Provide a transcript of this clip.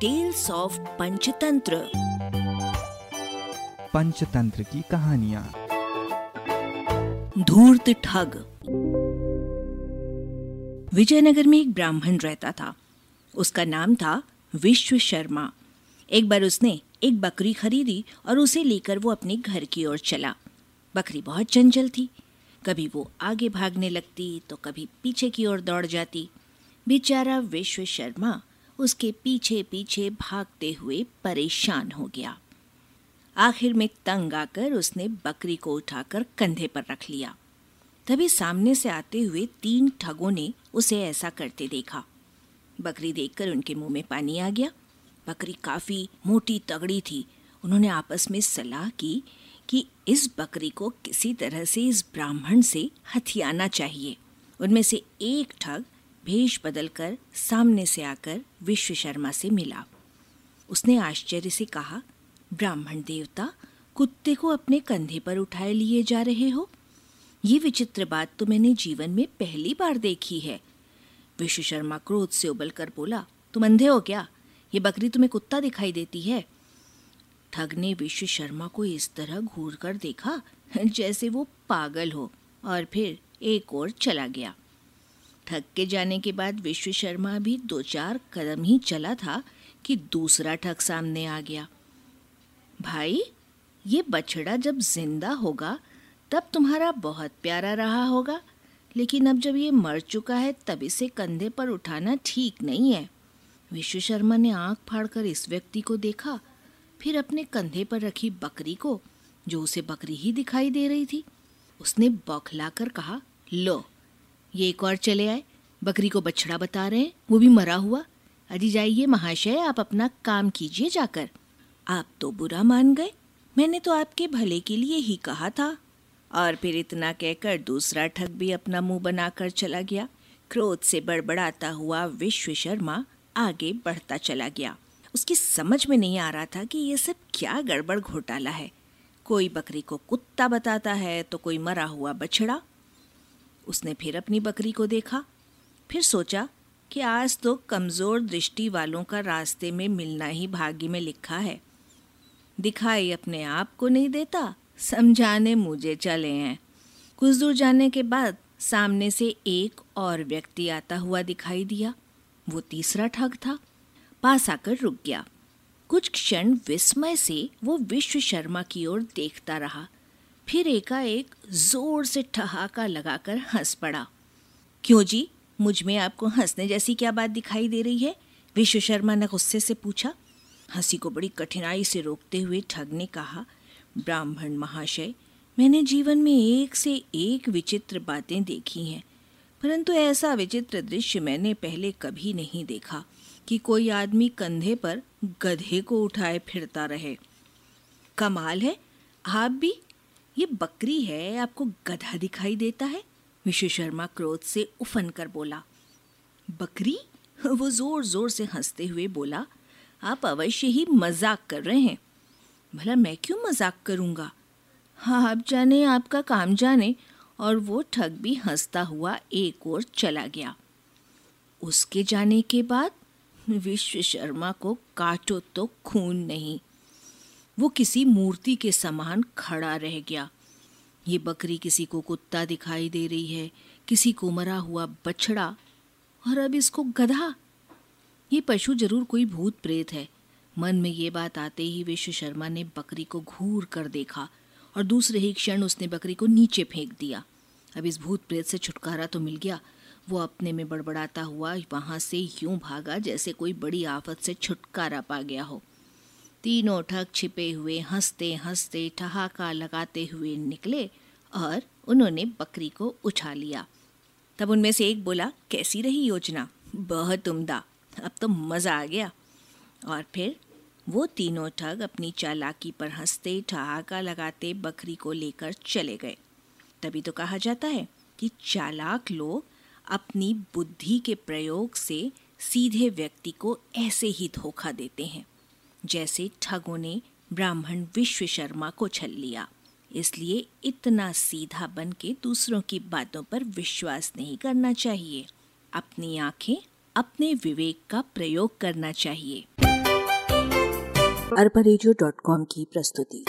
Tales of Panchatantra Panchatantra की कहानियाँ धूर्त ठग। विजयनगर में एक ब्राह्मण रहता था। उसका नाम था विश्व शर्मा एक बार उसने एक बकरी खरीदी और उसे लेकर वो अपने घर की ओर चला। बकरी बहुत चंचल थी। कभी वो आगे भागने लगती तो कभी पीछे की ओर दौड़ जाती। बेचारा विश्व शर्मा उसके पीछे पीछे भागते हुए परेशान हो गया। आखिर में तंग आकर उसने बकरी को उठाकर कंधे पर रख लिया। तभी सामने से आते हुए तीन ठगों ने उसे ऐसा करते देखा। बकरी देखकर उनके मुँह में पानी आ गया। बकरी काफ़ी मोटी तगड़ी थी। उन्होंने आपस में सलाह की कि इस बकरी को किसी तरह से इस ब्राह्मण से हथियाना चाहिए। उनमें से एक ठग भेष बदलकर सामने से आकर विश्व शर्मा से मिला। उसने आश्चर्य से कहा, ब्राह्मण देवता, कुत्ते को अपने कंधे पर उठाए लिए जा रहे हो? ये विचित्र बात तो मैंने जीवन में पहली बार देखी है। विश्व शर्मा क्रोध से उबल कर बोला, तुम अंधे हो क्या? ये बकरी तुम्हें कुत्ता दिखाई देती है? ठग ने विश्व शर्मा को इस तरह घूर कर देखा, जैसे वो पागल हो, और फिर एक और चला गया। ठग के जाने के बाद विश्व शर्मा भी दो चार कदम ही चला था कि दूसरा ठग सामने आ गया। भाई, ये बछड़ा जब ज़िंदा होगा, तब तुम्हारा बहुत प्यारा रहा होगा, लेकिन अब जब ये मर चुका है, तब इसे कंधे पर उठाना ठीक नहीं है। विश्व शर्मा ने आँख फाड़कर इस व्यक्ति को देखा, फिर अपने कंधे पर रखी बकरी को, जो उसे बकरी ही दिखाई दे रही थी। उसने बौखलाकर कहा, लो। ये एक और चले आए। बकरी को बछड़ा बता रहे हैं। वो भी मरा हुआ। अजी जाइए, महाशय, आप अपना काम कीजिए जाकर। आप तो बुरा मान गए। मैंने तो आपके भले के लिए ही कहा था। और फिर इतना कहकर दूसरा ठग भी अपना मुँह बनाकर चला गया। क्रोध से बड़बड़ाता हुआ विश्व शर्मा आगे बढ़ता चला गया। उसकी समझ में नहीं आ रहा था कि ये सब क्या गड़बड़ घोटाला है। कोई बकरी को कुत्ता बताता है तो कोई मरा हुआ बछड़ा। उसने फिर अपनी बकरी को देखा। फिर सोचा कि आज तो कमज़ोर दृष्टि वालों का रास्ते में मिलना ही भाग्य में लिखा है। दिखाई अपने आप को नहीं देता, समझाने मुझे चले हैं। कुछ दूर जाने के बाद सामने से एक और व्यक्ति आता हुआ दिखाई दिया। वो तीसरा ठग था। पास आकर रुक गया। कुछ क्षण विस्मय से वो विश्व शर्मा की ओर देखता रहा। फिर एकाएक ज़ोर से ठहाका लगाकर हंस पड़ा। क्यों जी? मुझमें आपको हंसने जैसी क्या बात दिखाई दे रही है? विश्व शर्मा ने गुस्से से पूछा। हँसी को बड़ी कठिनाई से रोकते हुए ठग ने कहा, ब्राह्मण महाशय, मैंने जीवन में एक से एक विचित्र बातें देखी हैं, परंतु ऐसा विचित्र दृश्य मैंने पहले कभी नहीं देखा कि कोई आदमी कंधे पर गधे को उठाए फिरता रहे। कमाल है, आप भी ये बकरी है, आपको गधा दिखाई देता है? विश्व शर्मा क्रोध से उफन कर बोला। बकरी? वो ज़ोर ज़ोर से हँसते हुए बोला, आप अवश्य ही मज़ाक कर रहे हैं। भला मैं क्यों मज़ाक करूँगा? हाँ आप जाने, आपका काम जाने। और वो ठग भी हंसता हुआ एक और चला गया। उसके जाने के बाद विश्व शर्मा को काटो तो खून नहीं। वो किसी मूर्ति के समान खड़ा रह गया। ये बकरी किसी को कुत्ता दिखाई दे रही है, किसी को मरा हुआ बछड़ा, और अब इसको गधा। ये पशु ज़रूर कोई भूत प्रेत है। मन में ये बात आते ही विश्व शर्मा ने बकरी को घूर कर देखा, और दूसरे ही क्षण उसने बकरी को नीचे फेंक दिया। अब इस भूत प्रेत से छुटकारा तो मिल गया। वो अपने में बड़बड़ाता हुआ वहाँ से यूँ भागा जैसे कोई बड़ी आफत से छुटकारा पा गया हो। तीनों ठग छिपे हुए, हँसते हँसते ठहाका लगाते हुए निकले और उन्होंने बकरी को उठा लिया। तब उनमें से एक बोला, कैसी रही योजना? बहुत उम्दा अब तो मज़ा आ गया। और फिर वो तीनों ठग अपनी चालाकी पर हँसते, ठहाका लगाते बकरी को लेकर चले गए। तभी तो कहा जाता है कि चालाक लोग अपनी बुद्धि के प्रयोग से सीधे व्यक्ति को ऐसे ही धोखा देते हैं। जैसे ठगों ने ब्राह्मण विश्व शर्मा को छल लिया। इसलिए इतना सीधा बन के दूसरों की बातों पर विश्वास नहीं करना चाहिए। अपनी आँखें अपने विवेक का प्रयोग करना चाहिए। अरबा की प्रस्तुति।